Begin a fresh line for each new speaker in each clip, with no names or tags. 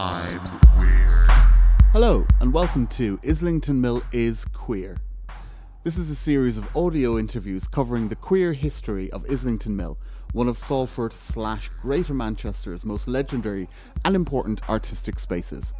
I'm queer.
Hello, and welcome to Islington Mill is Queer. This is a series of audio interviews covering the queer history of Islington Mill, one of Salford slash Greater Manchester's most legendary and important artistic spaces.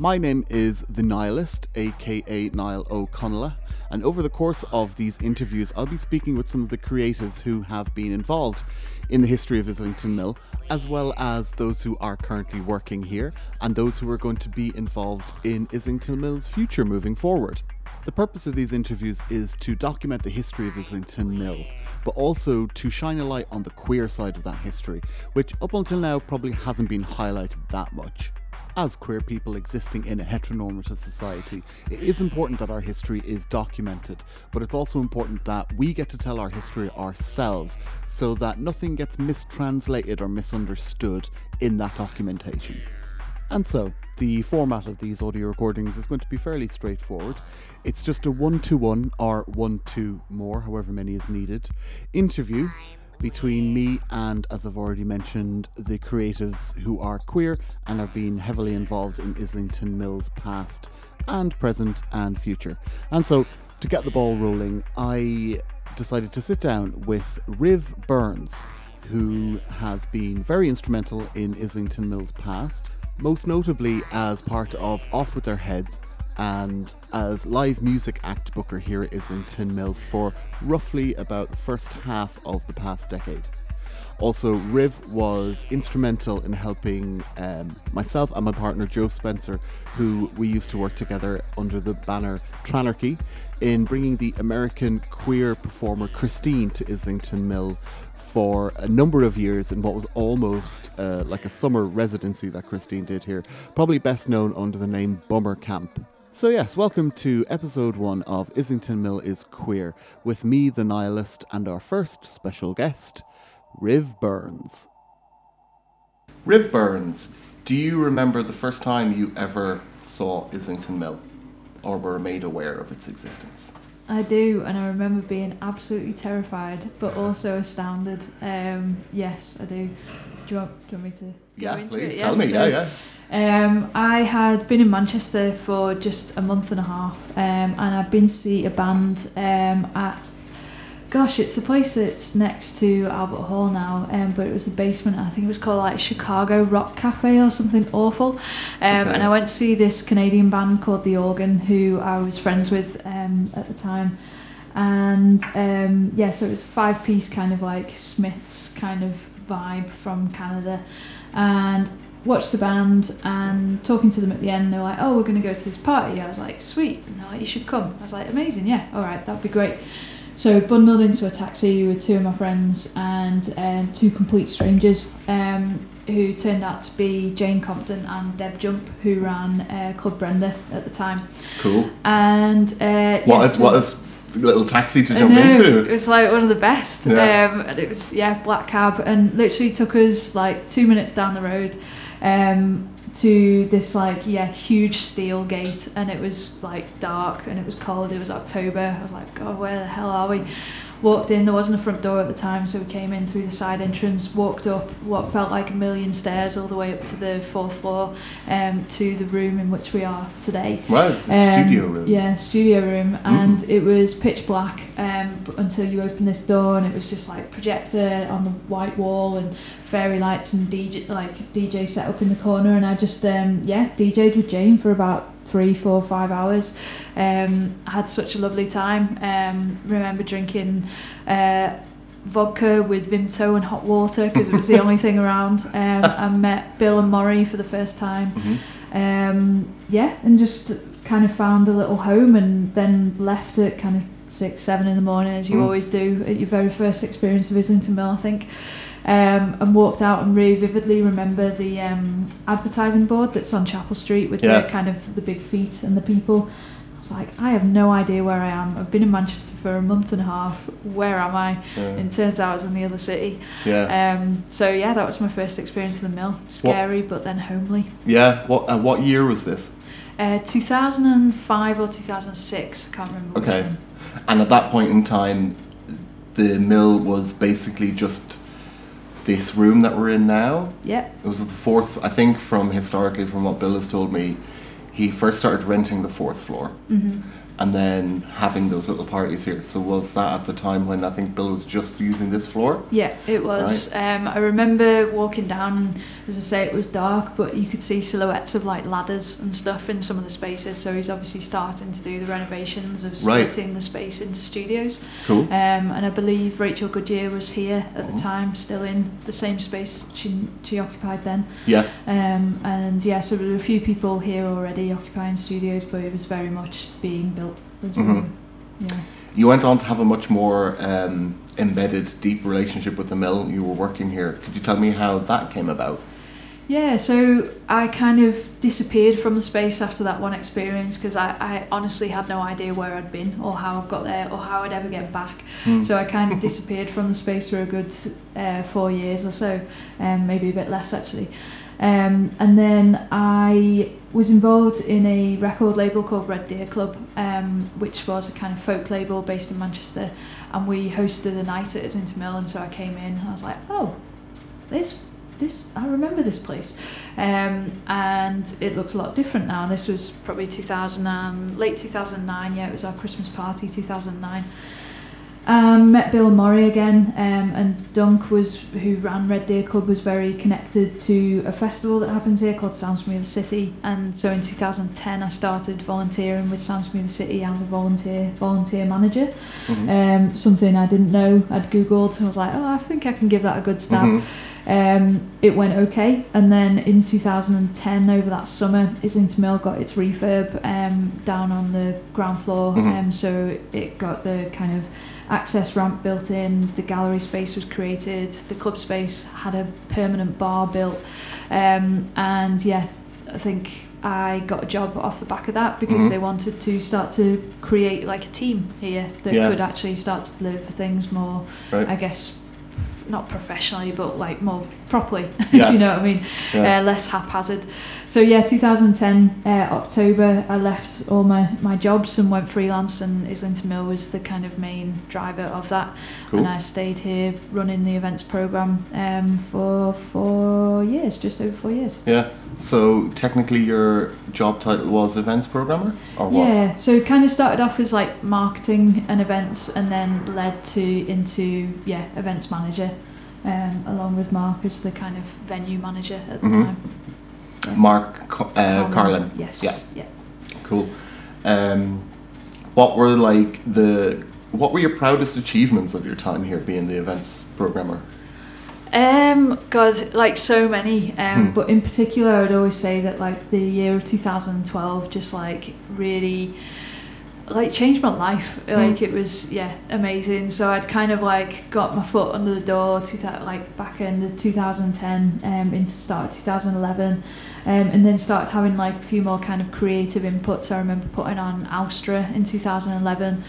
My name is The Nihilist, aka Niall O'Connell, and over the course of these interviews, I'll be speaking with some of the creatives who have been involved in the history of Islington Mill, as well as those who are currently working here and those who are going to be involved in Islington Mill's future moving forward. The purpose of these interviews is to document the history of Islington Mill, but also to shine a light on the queer side of that history, which up until now probably hasn't been highlighted that much as queer people existing in a heteronormative society, it is important that our history is documented, but it's also important that we get to tell our history ourselves so that nothing gets mistranslated or misunderstood in that documentation. And so, the format of these audio recordings is going to be fairly straightforward. It's just a one to one or one to more, however many is needed, interview between me and, as I've already mentioned, the creatives who are queer and have been heavily involved in Islington Mill's past and present and future. And so, to get the ball rolling, I decided to sit down with Riv Burns, who has been very instrumental in Islington Mill's past, most notably as part of Off With Their Heads and as live music act booker here at Islington Mill for roughly about the first half of the past decade. Also, Riv was instrumental in helping um, myself and my partner Joe Spencer, who we used to work together under the banner Tranarchy, in bringing the American queer performer Christeene to Islington Mill for a number of years in what was almost uh, like a summer residency that Christeene did here, probably best known under the name Bummer Camp. So, yes, welcome to episode one of Islington Mill is Queer with me, the Nihilist, and our first special guest, Riv Burns. Riv Burns, do you remember the first time you ever saw Islington Mill or were made aware of its existence?
I do, and I remember being absolutely terrified, but also astounded. Um, yes, I do. Do you want, do you want me to go
Yeah,
into
please
it?
tell me.
so,
yeah, yeah.
Um, I had been in Manchester for just a month and a half, um, and I'd been to see a band um, at. Gosh, it's the place that's next to Albert Hall now, um, but it was a basement. I think it was called like Chicago Rock Cafe or something awful. Um,
Okay.
And I went to see this Canadian band called The Organ, who I was friends with um, at the time. And um, yeah, so it was five piece kind of like Smiths kind of vibe from Canada. And watched the band and talking to them at the end, they were like, "Oh, we're going to go to this party." I was like, "Sweet!" And they're like, "You should come." I was like, "Amazing! Yeah, all right, that'd be great." So bundled into a taxi with two of my friends and um, two complete strangers, um, who turned out to be Jane Compton and Deb Jump, who ran uh, Club Brenda at the time.
Cool.
And uh,
What
yeah,
is
so-
what a little taxi to jump into?
It was like one of the best.
Yeah.
Um, and it was yeah, black cab, and literally took us like two minutes down the road um, to this like yeah huge steel gate, and it was like dark and it was cold. It was October. I was like, God, where the hell are we? Walked in. There wasn't a front door at the time, so we came in through the side entrance. Walked up what felt like a million stairs all the way up to the fourth floor, um, to the room in which we are today.
The
Um,
studio room.
Yeah, studio room, and it was pitch black um, until you open this door, and it was just like projector on the white wall and fairy lights and DJ like DJ set up in the corner, and I just um, yeah DJ'd with Jane for about three, four, five hours. Um, I had such a lovely time. Um, remember drinking. Uh, Vodka with Vimto and hot water because it was the only thing around. Um, I met Bill and Maury for the first time
Mhm.
um, yeah, and just kind of found a little home and then left at kind of six, seven in the morning, as you
Mm.
always do at your very first experience of Islington Mill, I think. Um, and walked out and really vividly remember the um, advertising board that's on Chapel Street with
Yeah.
the kind of the big feet and the people. I was like, I have no idea where I am. I've been in Manchester for a month and a half. Where am I?
Yeah.
And turns out I was in the other city.
yeah.
Um, so yeah, that was my first experience of the mill. Scary, but then homely.
Yeah. What uh, what year was this?
Uh, 2005 or 2006, I can't remember.
Okay.
one.
And at that point in time, the mill was basically just
this room that we're in now.
Yeah.
It was the fourth, I think, from historically, from what Bill has told me, he first started renting the fourth floor
hmm
and then having those little parties here. So was that at the time when I think Bill was just using this floor?
Yeah, it was. Um, I remember walking down, and as I say, it was dark, but you could see silhouettes of like ladders and stuff in some of the spaces. So he's obviously starting to do the renovations of
Right.
splitting the space into studios.
Cool.
Um, and I believe Rachel Goodyear was here at
Oh.
the time, still in the same space she she occupied then.
Yeah.
Um, and yeah, so there were a few people here already occupying studios, but it was very much being built as well.
Mhm.
Yeah.
You went on to have a much more um, embedded, deep relationship with the mill. You were working here. Could you tell me how that came about?
Yeah, so I kind of disappeared from the space after that one experience because I, I honestly had no idea where I'd been or how I got there or how I'd ever get back.
Hmm.
So I kind of disappeared from the space for a good uh, four years or so, um, maybe a bit less actually. Um, and then I was involved in a record label called Red Deer Club, um, which was a kind of folk label based in Manchester. And we hosted a night at Islington Mill, and so I came in and I was like, oh, this, this, I remember this place. Um, and it looks a lot different now. This was probably 2000 and, late 2009, yeah, it was our Christmas party, 2009. Um, met Bill Murray again, um, and Dunk was who ran Red Deer Club was very connected to a festival that happens here called Sounds from the City. And so in 2010, I started volunteering with Sounds from the City as a volunteer volunteer manager.
Mhm.
Um, something I didn't know. I'd googled and I was like, oh, I think I can give that a good stab.
Mhm.
Um, it went okay, and then in 2010, over that summer, Islington Mill got its refurb um, down on the ground floor,
Mhm.
um, so it got the kind of access ramp built in, the gallery space was created, the club space had a permanent bar built, um, and yeah, I think I got a job off the back of that because
Mhm.
they wanted to start to create like a team here that
Yeah.
could actually start to deliver things more
Right.
I guess not professionally, but like more properly.
Yeah.
you know what I mean.
Yeah.
Uh, less haphazard. So yeah, 2010 uh, October, I left all my, my jobs and went freelance, and Islington Mill was the kind of main driver of that.
Cool.
And I stayed here running the events program um, for four years, just over four years.
Yeah. So technically, your job title was events programmer, or what?
Yeah, so it kind of started off as like marketing and events, and then led to into yeah events manager, um, along with Mark as the kind of venue manager at the
Mhm.
time.
Mark Co- uh, Carlin.
Yes.
Yeah.
Yeah.
Cool. Um, what were like the what were your proudest achievements of your time here, being the events programmer?
Um, God, like so many. Um,
Hmm.
but in particular, I would always say that like the year of 2012 just like really like changed my life. Like it was yeah amazing. So I'd kind of like got my foot under the door to that like back in the 2010 um, into start of 2011. Um, and then started having like a few more kind of creative inputs. I remember putting on Austra in 2011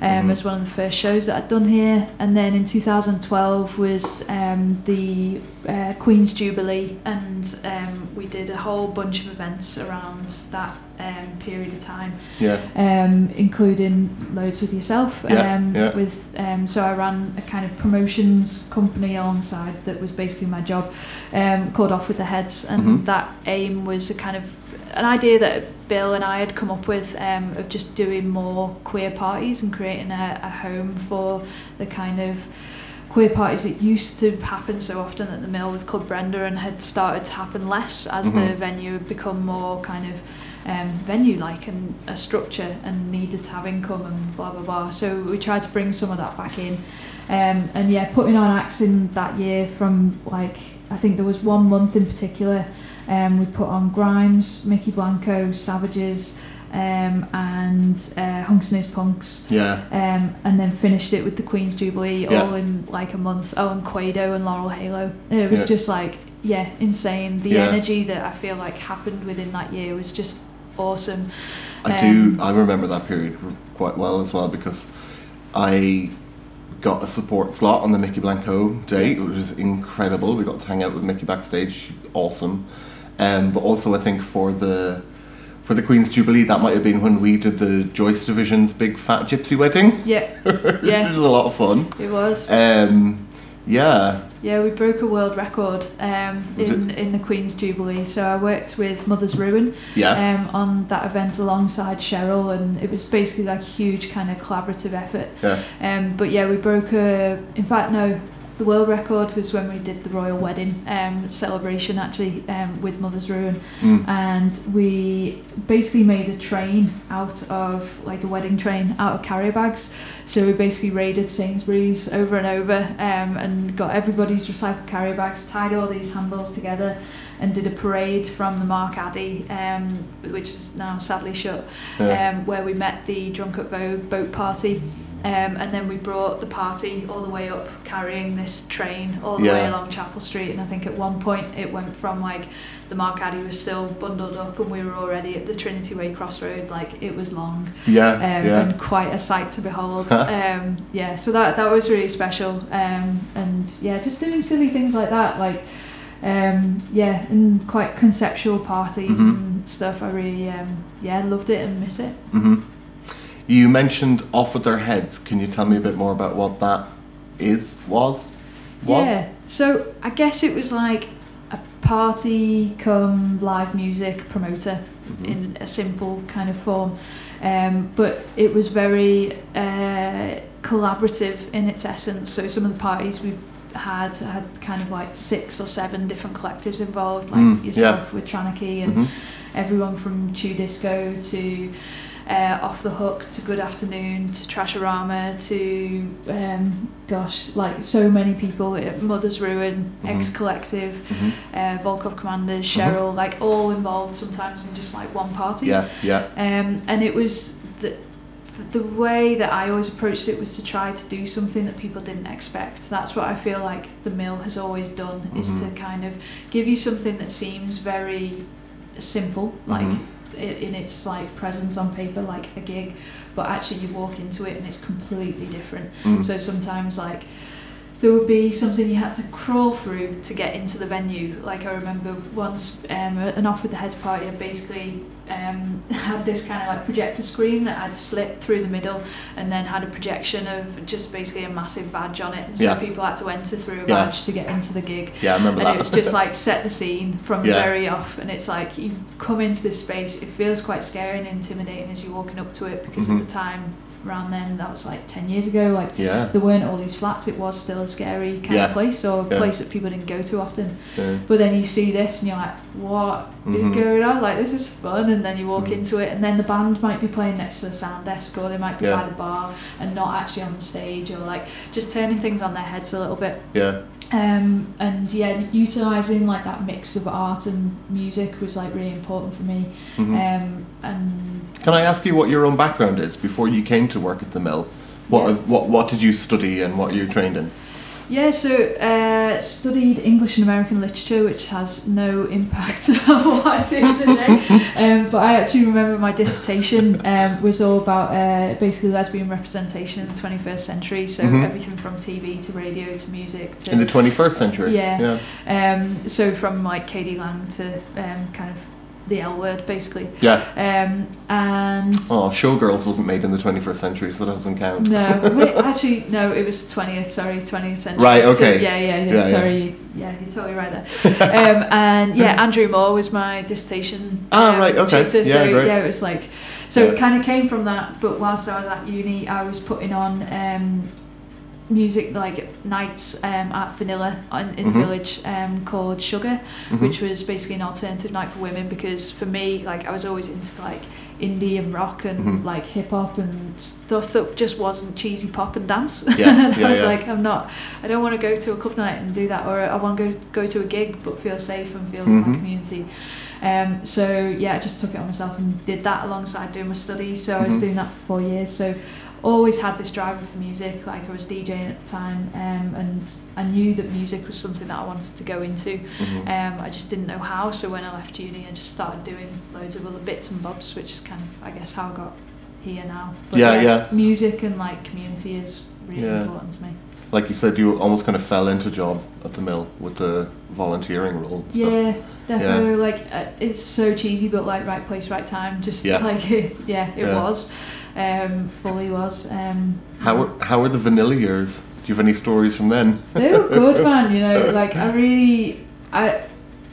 um,
Mhm.
as one of the first shows that I'd done here. And then in 2012 was um, the uh, Queen's Jubilee, and um, we did a whole bunch of events around that um, period of time,
Yeah.
um, including loads with yourself.
Yeah,
um,
yeah.
With um, so I ran a kind of promotions company alongside that was basically my job, um, called Off with the Heads, and
Mhm.
that aim was a kind of an idea that Bill and I had come up with um, of just doing more queer parties and creating a, a home for the kind of queer parties that used to happen so often at the mill with Club Brenda and had started to happen less as the
Mhm.
venue had become more kind of um, venue-like and a structure and needed to have income and blah blah blah. So we tried to bring some of that back in, um, and yeah, putting on acts in that year from like I think there was one month in particular. Um, we put on Grimes, Mykki Blanco, Savages, um, and uh, Hunx and His Punx.
Yeah.
Um, and then finished it with the Queen's Jubilee
Yeah.
all in like a month. Oh, and Quado and Laurel Halo. It was
Yeah.
just like, yeah, insane. The
Yeah.
energy that I feel like happened within that year was just awesome.
I
Um,
do. I remember that period quite well as well because I got a support slot on the Mykki Blanco date, which was incredible. We got to hang out with Mykki backstage, awesome. Um, but also, I think for the for the Queen's Jubilee, that might have been when we did the Joyce Division's big fat gypsy wedding,
Yeah,
which
Yeah.
was a lot of fun.
it was.
Um, Yeah.
Yeah, we broke a world record um, in, in the Queen's Jubilee. So I worked with Mother's Ruin
Yeah.
um, on that event alongside Cheryl, and it was basically like a huge kind of collaborative effort.
Yeah.
Um, but yeah, we broke a. In fact, no, the world record was when we did the royal wedding um, celebration actually um, with Mother's Ruin,
Mm.
and we basically made a train out of like a wedding train out of carrier bags. So we basically raided Sainsbury's over and over um, and got everybody's recycled carrier bags, tied all these handballs together, and did a parade from the Mark Addy, um, which is now sadly shut,
Yeah.
um, where we met the Drunk at Vogue boat party. Um, and then we brought the party all the way up, carrying this train all the way along Chapel Street. And I think at one point it went from like the Mark Addy was still bundled up, and we were already at the Trinity Way crossroad. Like it was long
Yeah.
um,
yeah.
and quite a sight to behold. um, yeah, so that that was really special. Um, and yeah, just doing silly things like that, like um, yeah, and quite conceptual parties
Mhm.
and stuff. I really um, yeah loved it and miss it.
hmm You mentioned off with their heads. Can you tell me a bit more about what that is? Was? Was?
Yeah. So I guess it was like a party come live music promoter
Mhm.
in a simple kind of form. Um, but it was very uh, collaborative in its essence. So some of the parties we had had kind of like six or seven different collectives involved, like
Mm,
yourself with Tranarchy and
Mhm.
everyone from Chew Disco to uh, Off the Hook to Good Afternoon to Trasharama to um, gosh, like so many people. uh, Mother's Ruin,
Mhm.
X Collective,
Mhm.
uh, Volkov Commanders. Cheryl, like all involved sometimes in just like one party.
Yeah. Yeah.
Um, and it was the the way that I always approached it was to try to do something that people didn't expect. That's what I feel like the mill has always done is to kind of give you something that seems very simple, like
Mhm.
i- in its like presence on paper, like a gig, but actually you walk into it and it's completely different.
Mm.
So sometimes like there would be something you had to crawl through to get into the venue. Like I remember once um, an off with the heads party I basically um, had this kind of like projector screen that I'd slit through the middle and then had a projection of just basically a massive badge on it and so
Yeah.
people had to enter through a
Yeah.
badge to get into the gig
yeah. I remember
and
that.
it was just like set the scene from the very off and it's like you come into this space it feels quite scary and intimidating as you're walking up to it because
Mhm.
at the time around then that was like 10 years ago like
yeah.
there weren't all these flats it was still a scary kind
Yeah.
of place or a
Yeah.
place that people didn't go to often but then you see this and you're like what is
Mhm.
going on like this is fun and then you walk
Mhm.
into it and then the band might be playing next to the sound desk or they might be by the bar and not actually on the stage or like just turning things on their heads a little bit
Yeah.
um, and yeah, utilising like that mix of art and music was like really important for me.
Mhm.
Um, and
Can I ask you what your own background is before you came to work at the mill? What
Yeah.
what what did you study and what you trained in?
yeah, so uh, studied English and American literature, which has no impact on what I do today. um, but I actually remember my dissertation um, was all about uh, basically lesbian representation in the 21st century. So
Mhm.
everything from TV to radio to music to
In the 21st century.
Yeah.
Yeah.
um, so from like k.d. lang to um, kind of the L word basically.
Yeah.
Um, and
Oh, Showgirls wasn't made in the 21st century, so that doesn't count.
no, wait, actually, no, it was 20th, sorry, 20th century.
Right,
So,
okay.
yeah, yeah, yeah,
Yeah,
sorry. Yeah. you're totally right there. um, and yeah, Andrew Moore was my dissertation.
Ah,
um,
right, okay.
Tutor,
Yeah,
so
great.
yeah, it was like, so it kind of came from that, but whilst I was at uni, I was putting on um, music like nights um, at Vanilla in, in
Mhm.
the village um, called Sugar,
Mhm.
which was basically an alternative night for women because for me, like I was always into like indie and rock and
Mhm.
like hip hop and stuff that just wasn't cheesy pop and dance.
Yeah,
and
yeah,
I was
yeah.
like, I'm not. I don't want to go to a club night and do that, or I want to go go to a gig but feel safe and feel in my
Mhm.
community. Um, so yeah, I just took it on myself and did that alongside doing my studies. So I was
Mhm.
doing that for four years. So always had this drive for music. Like I was DJing at the time, um, and I knew that music was something that I wanted to go into.
Mhm.
Um, I just didn't know how. So when I left uni, I just started doing loads of other bits and bobs, which is kind of, I guess, how I got here now.
Yeah, yeah.
Music and like community is really
Yeah.
important to me.
Like you said, you almost kind of fell into job at the mill with the volunteering role and stuff.
Yeah, definitely. Like uh, it's so cheesy, but like right place, right time. Just
Yeah.
like yeah, it
Yeah.
was. Um, fully was. Um,
How were, how were the vanilla years? Do you have any stories from then?
They were good, man. You know, like I really, I,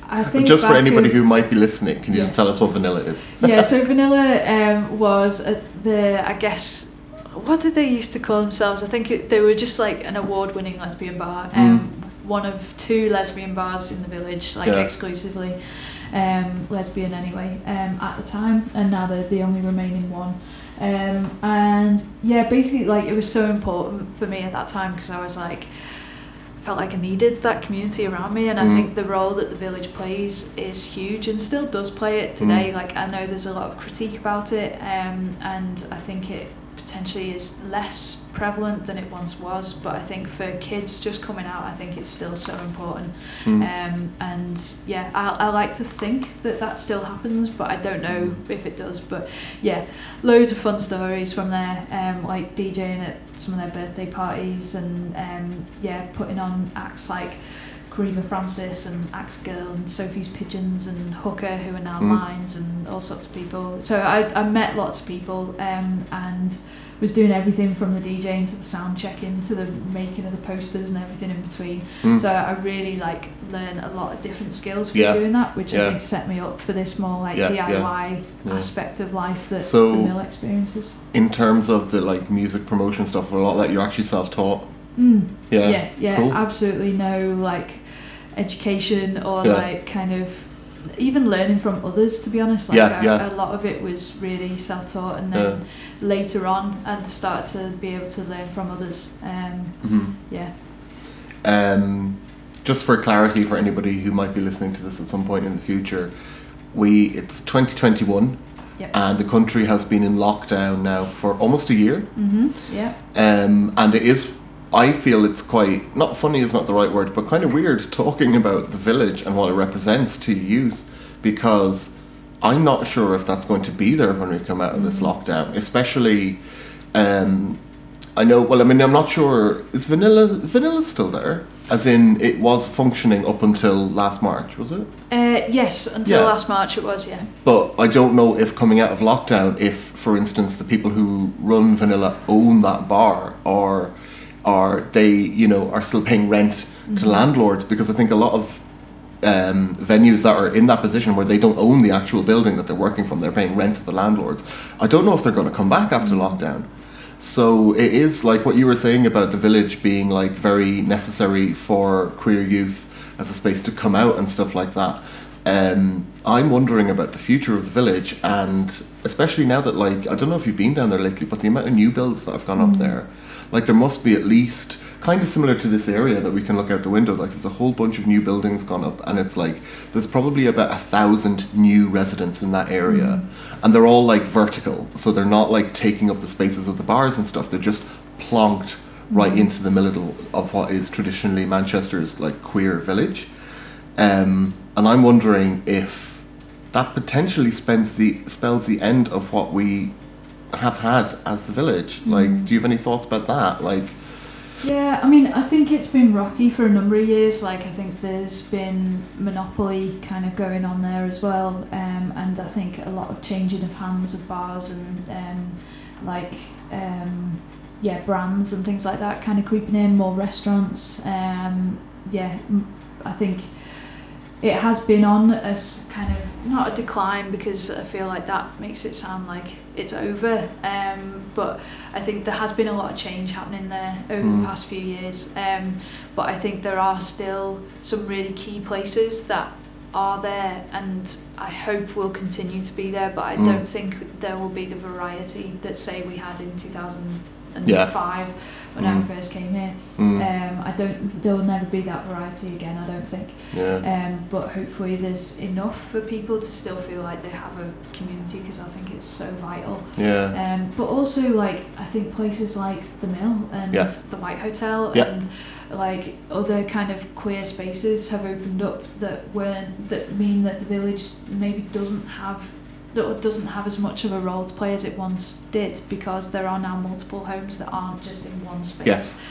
I think
Just for anybody
in-
who might be listening, can you just tell us what vanilla is?
yeah, so Vanilla um, was at the, I guess, what did they used to call themselves? I think it, they were just like an award-winning lesbian bar. Um, One of two lesbian bars in the village, like
Yeah.
exclusively um, lesbian anyway, um, at the time, and now they're the only remaining one. Um, and yeah, basically, like it was so important for me at that time because I was like, felt like I needed that community around me, and I
Mm.
think the role that the village plays is huge and still does play it today. Like I know there's a lot of critique about it, um, and I think it potentially is less prevalent than it once was. But I think for kids just coming out, I think it's still so important.
Mm.
Um, and yeah, I, I like to think that that still happens, but I don't know if it does. But yeah, loads of fun stories from there, um, like DJing at some of their birthday parties and um, yeah, putting on acts like Karima Francis and Axe Girl and Sophie's Pigeons and Hooker, who are now
Mm.
Lines and all sorts of people. So I, I met lots of people um, and was doing everything from the DJing to the sound checking to the making of the posters and everything in between.
Mm.
So I really like learn a lot of different skills from
Yeah.
doing that, which
Yeah.
I think set me up for this more like
Yeah,
DIY aspect of life that
So-
the mill experiences.
In terms of the like music promotion stuff, a lot of that you're actually self-taught.
Mm.
Yeah.
yeah, yeah,
Cool.
absolutely no like education or like kind of even learning from others. To be honest, like
Yeah,
I,
yeah.
a lot of it was really self-taught, and then later on, I started to be able to learn from others. Um,
Mhm.
yeah,
Um, just for clarity for anybody who might be listening to this at some point in the future, we it's 2021
Yep.
and the country has been in lockdown now for almost a year.
hmm yeah,
Um, and it is, I feel it's quite, not funny is not the right word, but kind of weird talking about the village and what it represents to youth because I'm not sure if that's going to be there when we come out of this lockdown, especially. Um, I know. Well, I mean, I'm not sure. Is vanilla vanilla still there? As in, it was functioning up until last March, was it?
uh, yes. Until
Yeah.
last March, it was yeah.
But I don't know if coming out of lockdown, if, for instance, the people who run Vanilla own that bar, or are they, you know, are still paying rent to landlords? Because I think a lot of um, venues that are in that position where they don't own the actual building that they're working from, they're paying rent to the landlords. I don't know if they're going to come back after lockdown. So it is like what you were saying about the village being like very necessary for queer youth as a space to come out and stuff like that. Um, I'm wondering about the future of the village, and especially now that like I don't know if you've been down there lately, but the amount of new builds that have gone up there, like there must be at least kind of similar to this area that we can look out the window. Like there's a whole bunch of new buildings gone up, and it's like there's probably about a thousand new residents in that area, and they're all like vertical, so they're not like taking up the spaces of the bars and stuff. They're just plonked right into the middle of what is traditionally Manchester's like queer village. Um, and I'm wondering if that potentially spends the spells the end of what we have had as the village. Like, do you have any thoughts about that? Like,
Yeah, I mean, I think it's been rocky for a number of years. Like, I think there's been monopoly kind of going on there as well, um, and I think a lot of changing of hands of bars and um, like um, yeah, brands and things like that kind of creeping in. More restaurants. Um, yeah, I think it has been on a s- kind of not a decline because I feel like that makes it sound like it's over. Um, but I think there has been a lot of change happening there over
Mm.
the past few years. Um, but I think there are still some really key places that are there and I hope will continue to be there. But I
Mm.
don't think there will be the variety that say we had in 2005
Yeah.
When
Mm.
I first came here.
mm,
Um, I don't. There will never be that variety again. I don't think.
yeah,
Um, but hopefully there's enough for people to still feel like they have a community because I think it's so vital.
yeah,
Um, but also like I think places like the Mill and
Yeah.
the White Hotel
Yeah.
and like other kind of queer spaces have opened up that weren't that mean that the village maybe doesn't have that doesn't have as much of a role to play as it once did because there are now multiple homes that aren't just in one space.
Yes.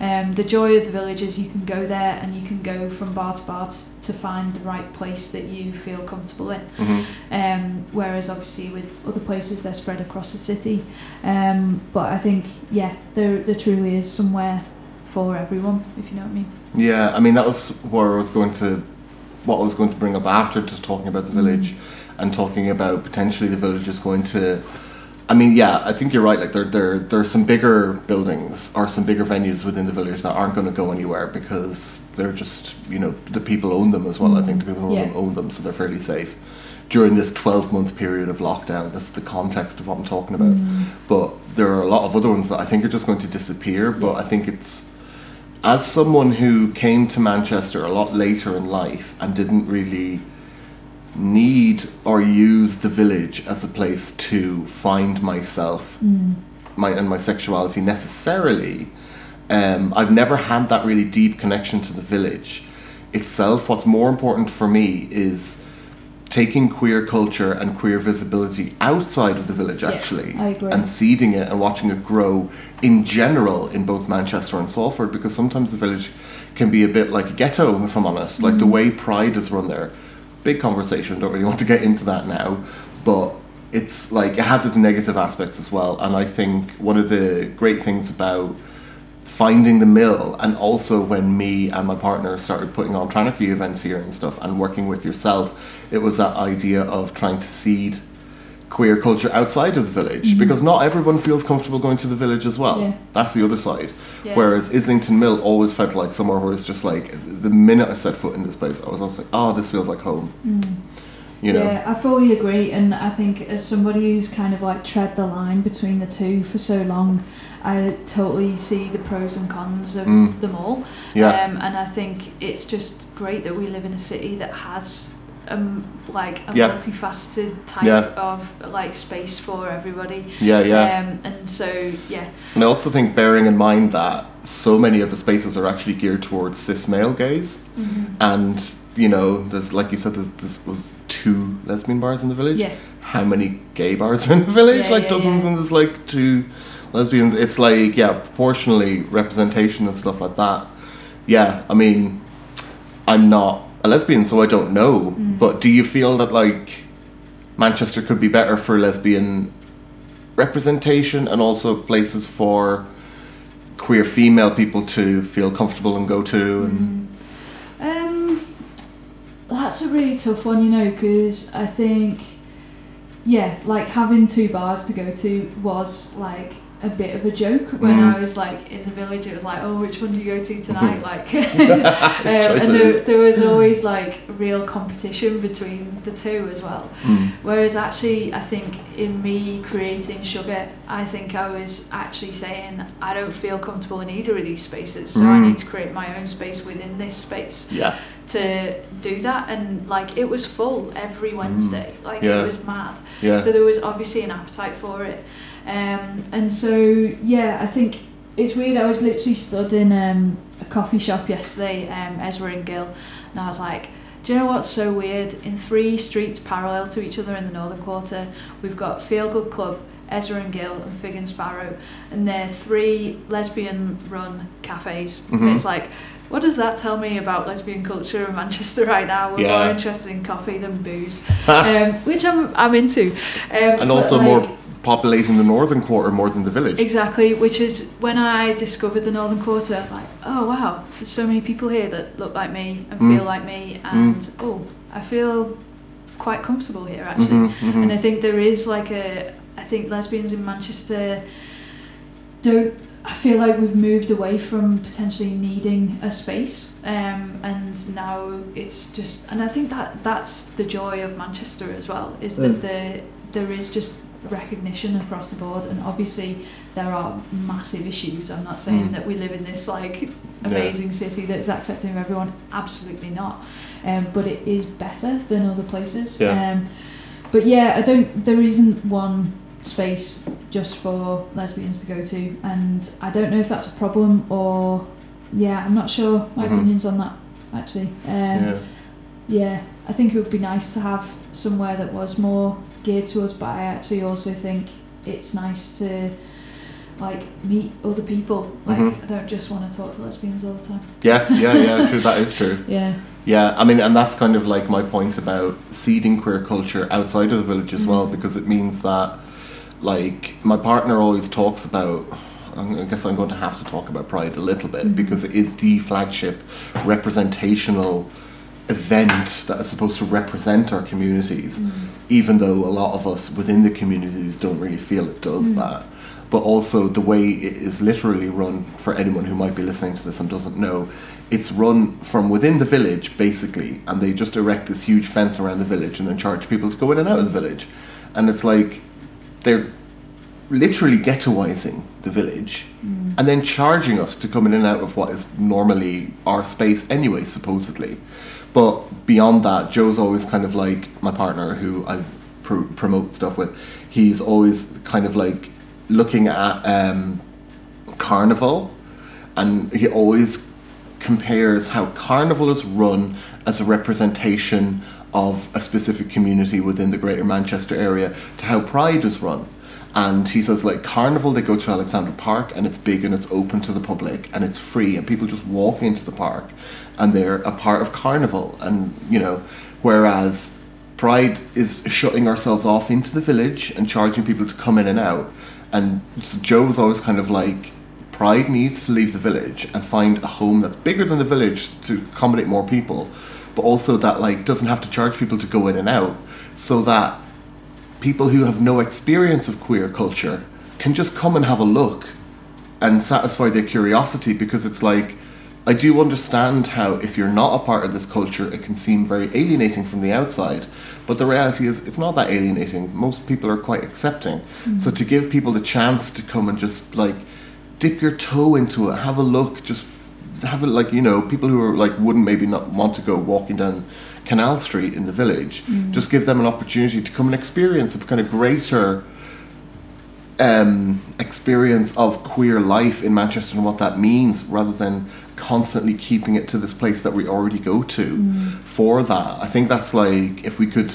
Um, the joy of the village is you can go there and you can go from bar to bar t- to find the right place that you feel comfortable in.
Mm-hmm.
Um, whereas obviously with other places they're spread across the city. Um, but I think yeah, there there truly is somewhere for everyone, if you know what I mean.
Yeah, I mean that was where I was going to, what I was going to bring up after just talking about the village, and talking about potentially the village is going to. I mean, yeah, I think you're right. Like there, there, there are some bigger buildings or some bigger venues within the village that aren't going to go anywhere because they're just, you know, the people own them as well. I think the people who own
Yeah.
them own them, so they're fairly safe during this 12 month period of lockdown. That's the context of what I'm talking about. Mm. But there are a lot of other ones that I think are just going to disappear. But I think it's as someone who came to Manchester a lot later in life and didn't really need or use the village as a place to find myself my and my sexuality necessarily um, I've never had that really deep connection to the village itself what's more important for me is taking queer culture and queer visibility outside of the village
Yeah,
actually
I agree.
and seeding it and watching it grow in general in both Manchester and Salford because sometimes the village can be a bit like a ghetto if I'm honest like
Mm.
the way pride is run there big conversation don't really want to get into that now but it's like it has its negative aspects as well and I think one of the great things about finding the mill and also when me and my partner started putting on Tranarchy events here and stuff and working with yourself it was that idea of trying to seed queer culture outside of the village because not everyone feels comfortable going to the village as well
Yeah.
that's the other side
Yeah.
whereas Islington Mill always felt like somewhere where it's just like the minute I set foot in this place I was also like oh this feels like home you know
Yeah, I fully agree, and I think as somebody who's kind of like tread the line between the two for so long, I totally see the pros and cons of
Mm.
them all.
yeah
Um, and I think it's just great that we live in a city that has um like a
Yeah.
multifaceted type
Yeah.
of like space for everybody.
yeah yeah
Um, and so yeah,
And I also think, bearing in mind that so many of the spaces are actually geared towards cis male gays, and you know, there's like you said, there's, there's was two lesbian bars in the village.
Yeah.
How many gay bars are in the village?
Yeah,
like dozens, and there's like two lesbians. It's like yeah, proportionally representation and stuff like that. Yeah, I mean, I'm not a lesbian, so I don't know.
Mm.
But do you feel that like Manchester could be better for lesbian representation and also places for queer female people to feel comfortable and go to and
Um, that's a really tough one, you know, because I think, yeah, like having two bars to go to was like a bit of a joke when
Mm.
I was like in the village. It was like, oh, which one do you go to tonight? Like, um, and there, there was always like real competition between the two as well.
Mm.
Whereas actually, I think in me creating Sugar, I think I was actually saying I don't feel comfortable in either of these spaces, so I
Mm.
need to create my own space within this space
yeah
to do that. And like it was full every Wednesday, like
Mm. Yeah.
it was mad.
yeah
So there was obviously an appetite for it. Um, and so, yeah, I think it's weird. I was literally stood in um, a coffee shop yesterday, um, Ezra and Gil, and I was like, do you know what's so weird? In three streets parallel to each other in the Northern Quarter, we've got Feel Good Club, Ezra and Gil, and Fig and Sparrow, and they're three lesbian run cafes. And
Mhm.
it's like, what does that tell me about lesbian culture in Manchester right now? We're
Yeah.
more interested in coffee than booze, um, which I'm, I'm into. Um,
and also
like,
more populating the northern quarter more than the village
Exactly, which is when I discovered the Northern Quarter, I was like, oh wow, there's so many people here that look like me and
Mm.
feel like me, and oh, I feel quite comfortable here actually.
Mhm, mhm.
And I think there is like a, I think lesbians in Manchester don't. I feel like we've moved away from potentially needing a space, um, and now it's just, and I think that that's the joy of Manchester as well, is that
Mm.
the there is just recognition across the board, and obviously there are massive issues. I'm not saying
Mm.
that we live in this like amazing city that's accepting of everyone. Absolutely not. Um, but it is better than other places.
Yeah.
Um, but yeah, I don't. There isn't one space just for lesbians to go to, and I don't know if that's a problem or yeah, I'm not sure my
Mhm.
opinions on that actually. Um,
yeah
yeah, I think it would be nice to have somewhere that was more geared to us, but I actually also think it's nice to like meet other people. Like
Mhm.
I don't just want to talk to lesbians all the time.
yeah yeah yeah true that is true
Yeah.
Yeah, I mean, and that's kind of like my point about seeding queer culture outside of the village as well,
Mm.
because it means that, like, my partner always talks about, I guess I'm going to have to talk about Pride a little bit because it is the flagship representational event that is supposed to represent our communities, mm. even though a lot of us within the communities don't really feel it does mm. that. But also the way it is literally run for anyone who might be listening to this and doesn't know, it's run from within the village basically, and they just erect this huge fence around the village and then charge people to go in and out of the village, and it's like they're literally ghettoizing the village mm. and then charging us to come in and out of what is normally our space anyway, supposedly. But beyond that, Joe's always kind of like my partner who I pr- promote stuff with. He's always kind of like looking at um, carnival and he always compares how carnival is run as a representation of a specific community within the greater Manchester area to how Pride is run. And he says, like, carnival, they go to Alexandra Park and it's big and it's open to the public and it's free and people just walk into the park and they're a part of carnival. And, you know, whereas Pride is shutting ourselves off into the village and charging people to come in and out. And Joe's always kind of like, Pride needs to leave the village and find a home that's bigger than the village to accommodate more people, but also that like doesn't have to charge people to go in and out, so that people who have no experience of queer culture can just come and have a look and satisfy their curiosity because it's like I do understand how if you're not a part of this culture it can seem very alienating from the outside. But the reality is it's not that alienating. Most people are quite accepting. Mm. So to give people the chance to come and just like dip your toe into it have a look just have it like you know people who are like wouldn't maybe not want to go walking down canal street in the village just give them an opportunity to come and experience a kind of greater um, experience of queer life in Manchester and what that means, rather than constantly keeping it to this place that we already go to for that. I think that's like if we could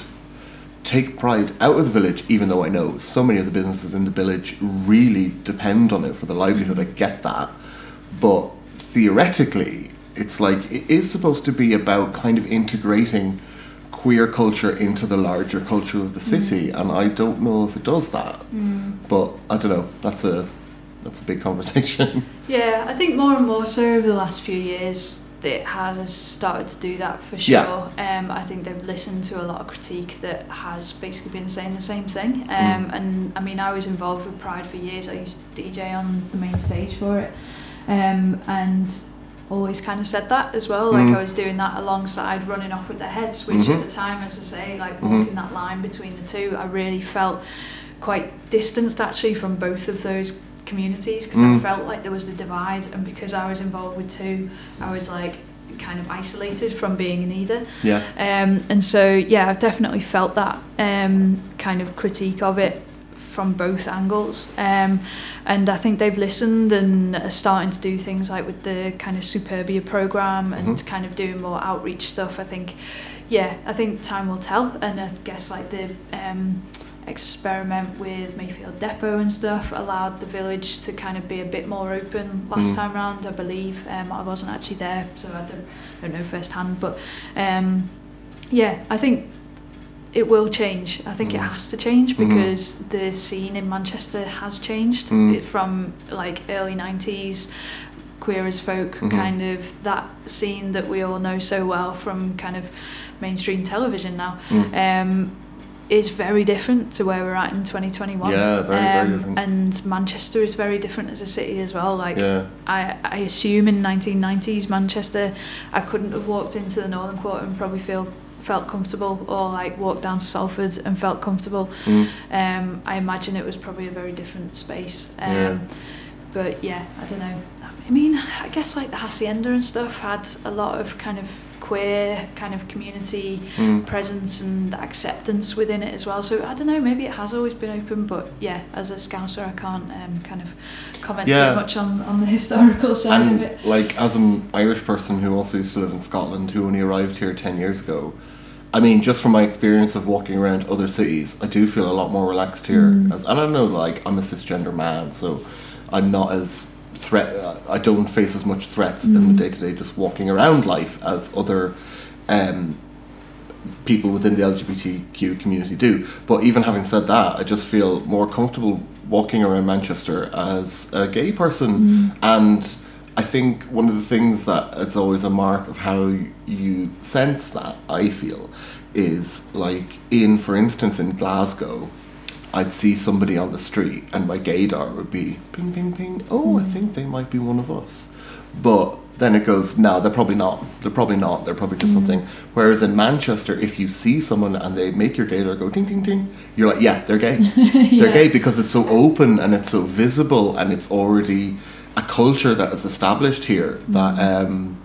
take pride out of the village, even though I know so many of the businesses in the village really depend on it for the livelihood. I get that, but theoretically, it's like it is supposed to be about kind of integrating queer culture into the larger culture of the city, and I don't know if it does that. But I don't know. That's a that's a big conversation.
Yeah, I think more and more so over the last few years it has started to do that for sure.
Yeah.
Um, I think they've listened to a lot of critique that has basically been saying the same thing. Um,
Mm.
And I mean, I was involved with Pride for years. I used to DJ on the main stage for it, um, and always kind of said that as well. Like
Mm.
I was doing that alongside running off with their heads, which
Mhm.
at the time, as I say, like
Mhm.
walking that line between the two, I really felt quite distanced actually from both of those communities because I
Mm.
felt like there was a divide and because I was involved with two I was like kind of isolated from being in either
yeah.
um, and so yeah I've definitely felt that um, kind of critique of it from both angles um, and I think they've listened and are starting to do things like with the kind of Superbia program and
Mhm.
kind of doing more outreach stuff I think yeah I think time will tell and I guess like the um, experiment with Mayfield Depot and stuff allowed the village to kind of be a bit more open last
Mm.
time round I believe um, I wasn't actually there so I don't, don't know firsthand but um, yeah I think it will change I think it
Mm.
has to change
Mhm.
because the scene in Manchester has changed
Mm.
it, from like early 90s queer as folk
Mhm.
kind of that scene that we all know so well from kind of mainstream television now
Mm.
um, is very different to where we're at in 2021.
Yeah, very, very
Um,
different.
And Manchester is very different as a city as well. Like
yeah.
I, I assume in 1990s Manchester, I couldn't have walked into the Northern Quarter and probably feel felt comfortable, or like walked down to Salford and felt comfortable.
Mm.
Um, I imagine it was probably a very different space. Um,
Yeah.
But yeah, I don't know. I mean, I guess like the Hacienda and stuff had a lot of kind of queer kind of community
Mm.
presence and acceptance within it as well. So I don't know, maybe it has always been open, but yeah, as a scouser, I can't um, kind of comment
Yeah.
too much on, on the historical side
and
of it.
like as an Irish person who also used to live in Scotland, who only arrived here ten years ago, I mean, just from my experience of walking around other cities, I do feel a lot more relaxed here.
Mm.
As and I don't know, like I'm a cisgender man, so I'm not as threat. I don't face as much threats in the
Mm.
day to day just walking around life as other um, people within the LGBTQ community do. But even having said that, I just feel more comfortable walking around Manchester as a gay person. And I think one of the things that is always a mark of how you sense that, I feel, is like in, for instance, in Glasgow, I'd see somebody on the street and my gaydar would be ping, ping, ping. Oh, I hmm. think they might be one of us. But then it goes, no, they're probably not. They're probably not. They're probably just hmm. something. Whereas in Manchester, if you see someone and they make your gaydar go ding, ding, ding, you're like, yeah, they're gay. They're gay because it's so open and it's so visible and it's already a culture that is established here that um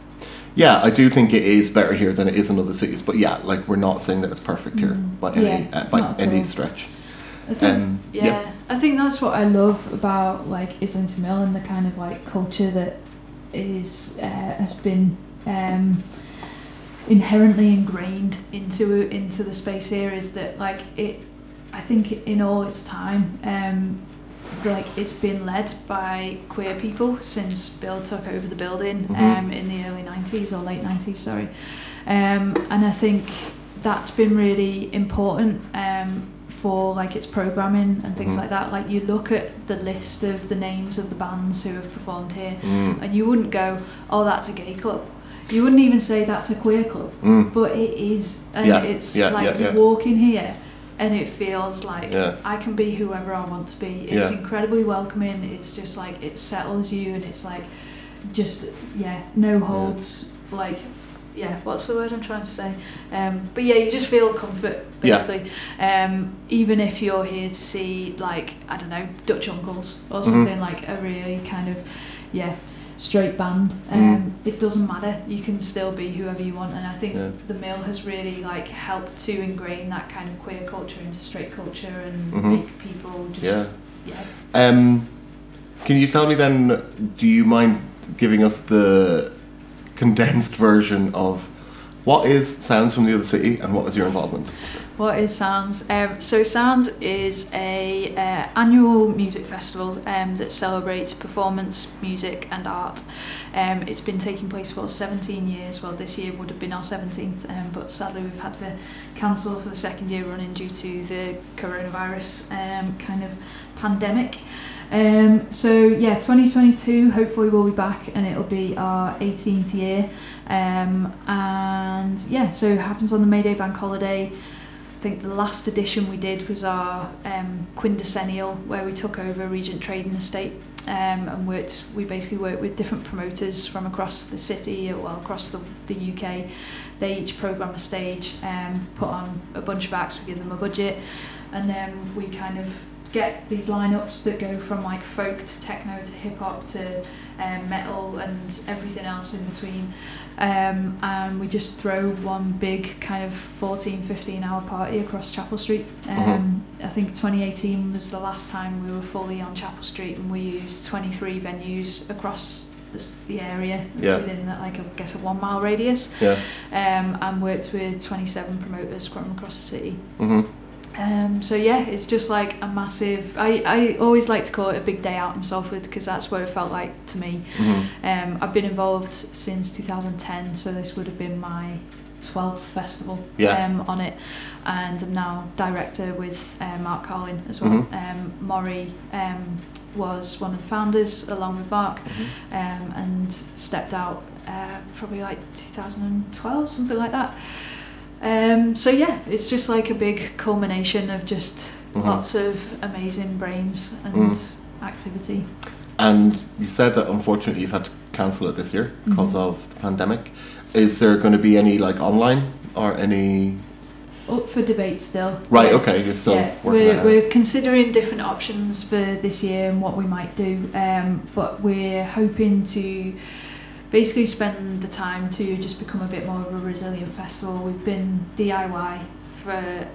yeah i do think it is better here than it is in other cities but yeah like we're not saying that it's perfect here by any
Yeah,
uh, by any stretch
I think,
Um,
yeah,
yeah.
I think that's what I love about like Islington Mill and the kind of like culture that is uh, has been um, inherently ingrained into into the space here is that like it. I think in all its time, um, like it's been led by queer people since Bill took over the building
Mhm.
um, in the early '90s or late '90s. Sorry, um, and I think that's been really important um, for like its programming and things
Mhm.
like that. Like you look at the list of the names of the bands who have performed here,
mm,
and you wouldn't go, "Oh, that's a gay club." You wouldn't even say that's a queer club,
mm,
but it is, and
Yeah,
it's
yeah,
like
yeah,
you walk in here, and it feels like
Yeah.
I can be whoever I want to be. It's
Yeah.
incredibly welcoming. It's just like it settles you, and it's like just yeah, no holds. Like yeah, what's the word I'm trying to say? Um, but yeah, you just feel comfort
Yeah.
basically. Um, even if you're here to see like I don't know Dutch Uncles or
Mhm.
something like a really kind of yeah straight band.
Mm.
Um, It doesn't matter. You can still be whoever you want, and I think
Yeah.
the mill has really like helped to ingrain that kind of queer culture into straight culture and
Mhm.
make people just
yeah
yeah.
um can you tell me then do you mind giving us the condensed version of what is sounds from the other city and what was your involvement
What is Sounds? Um, so Sounds is a uh, annual music festival um, that celebrates performance, music, and art. Um, it's been taking place for 17 years. Well, this year would have been our 17th, um, but sadly we've had to cancel for the second year running due to the coronavirus um, kind of pandemic. Um, so yeah, 2022. Hopefully we'll be back, and it'll be our 18th year. Um, and yeah, so it happens on the May Day bank holiday. I think the last edition we did was our um, quindecennial, where we took over Regent Trading Estate um, and worked. We basically worked with different promoters from across the city, well across the, the UK. They each program a stage, um, put on a bunch of acts. We give them a budget, and then we kind of get these lineups that go from like folk to techno to hip hop to um, metal and everything else in between um, and we just throw one big kind of 14 15 hour party across Chapel Street. Um, I think 2018 was the last time we were fully on Chapel Street and we used 23 venues across the, area
Yeah.
within that, like I guess a one mile radius.
Yeah.
Um, and worked with 27 promoters from across the city.
Hmm
um, so yeah, it's just like a massive. I, I always like to call it a big day out in Salford because that's what it felt like to me.
hmm
Um, I've been involved since 2010, so this would have been my 12th festival
Yeah.
um, on it, and I'm now director with uh, Mark Carlin as well.
Mhm.
Um, Maury um, was one of the founders along with Mark,
Mm-hmm.
um, and stepped out uh, probably like 2012, something like that. Um, so yeah, it's just like a big culmination of just
Mhm.
lots of amazing brains and
Mm.
activity.
And you said that unfortunately you've had to cancel it this year because
Mhm.
of the pandemic. Is there going to be any like online or any?
Up for debate still.
Right. Okay. You're still
yeah, we're, we're considering different options for this year and what we might do, um, but we're hoping to basically spend the time to just become a bit more of a resilient festival. We've been DIY for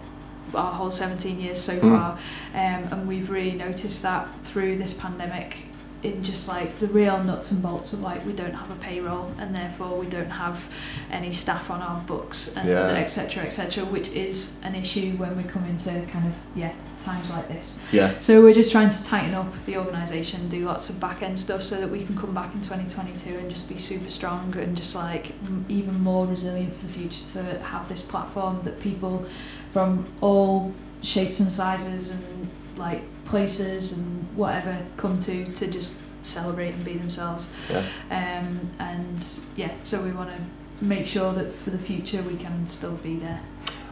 our whole 17 years so
Mm.
far, um, and we've really noticed that through this pandemic in just like the real nuts and bolts of like we don't have a payroll and therefore we don't have any staff on our books and
Yeah.
etc etc which is an issue when we come into kind of yeah times like this
Yeah.
so we're just trying to tighten up the organisation do lots of back end stuff so that we can come back in 2022 and just be super strong and just like m- even more resilient for the future to have this platform that people from all shapes and sizes and like places and whatever come to to just celebrate and be themselves.
Yeah.
um, and yeah so we want to make sure that for the future we can still be there.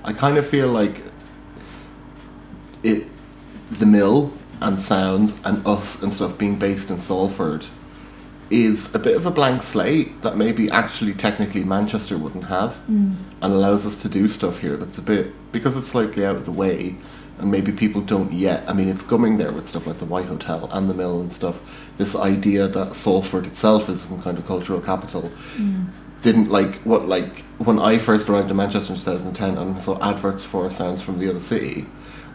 I kind of feel like it, the mill and sounds and us and stuff being based in Salford is a bit of a blank slate that maybe actually technically Manchester wouldn't have and allows us to do stuff here that's a bit because it's slightly out of the way and maybe people don't yet. I mean it's coming there with stuff like the White Hotel and the mill and stuff. This idea that Salford itself is some kind of cultural capital mm. didn't like what like when I first arrived in Manchester in 2010 and saw adverts for sounds from the other city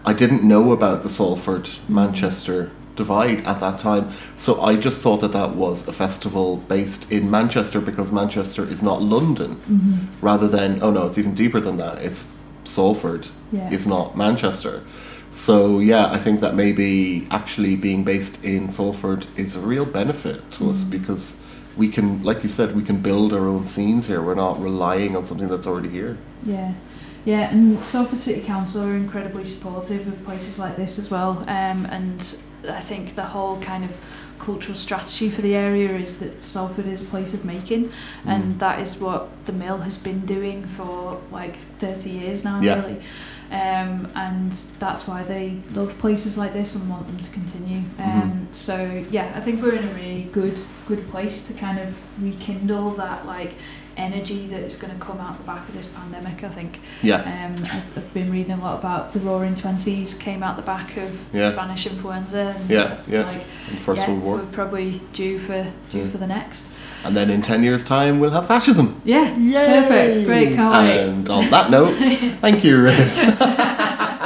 I didn't know about the Salford mm. Manchester divide at that time. So I just thought that that was a festival based in Manchester because Manchester is not London mm-hmm. rather than oh no it's even deeper than that. It's Salford
Yeah.
is not Manchester so yeah I think that maybe actually being based in Salford is a real benefit to us because we can like you said we can build our own scenes here we're not relying on something that's already here
Yeah, yeah, and Salford City Council are incredibly supportive of places like this as well. Um, and I think the whole kind of cultural strategy for the area is that Salford is a place of making, and that is what the mill has been doing for like 30 years now,
Yeah.
nearly. Um, and that's why they love places like this and want them to continue. Um, So yeah, I think we're in a really good good place to kind of rekindle that like energy that is going to come out the back of this pandemic. I think
yeah
um, I've, I've been reading a lot about the Roaring Twenties came out the back of
Yeah.
Spanish influenza. And
Yeah, yeah.
Like,
First
yeah,
World War
We're probably due for due
Yeah.
for the next.
and then in 10 years time we'll have fascism
Yeah,
Yay!
perfect, great, can't wait.
and on that note thank you Riff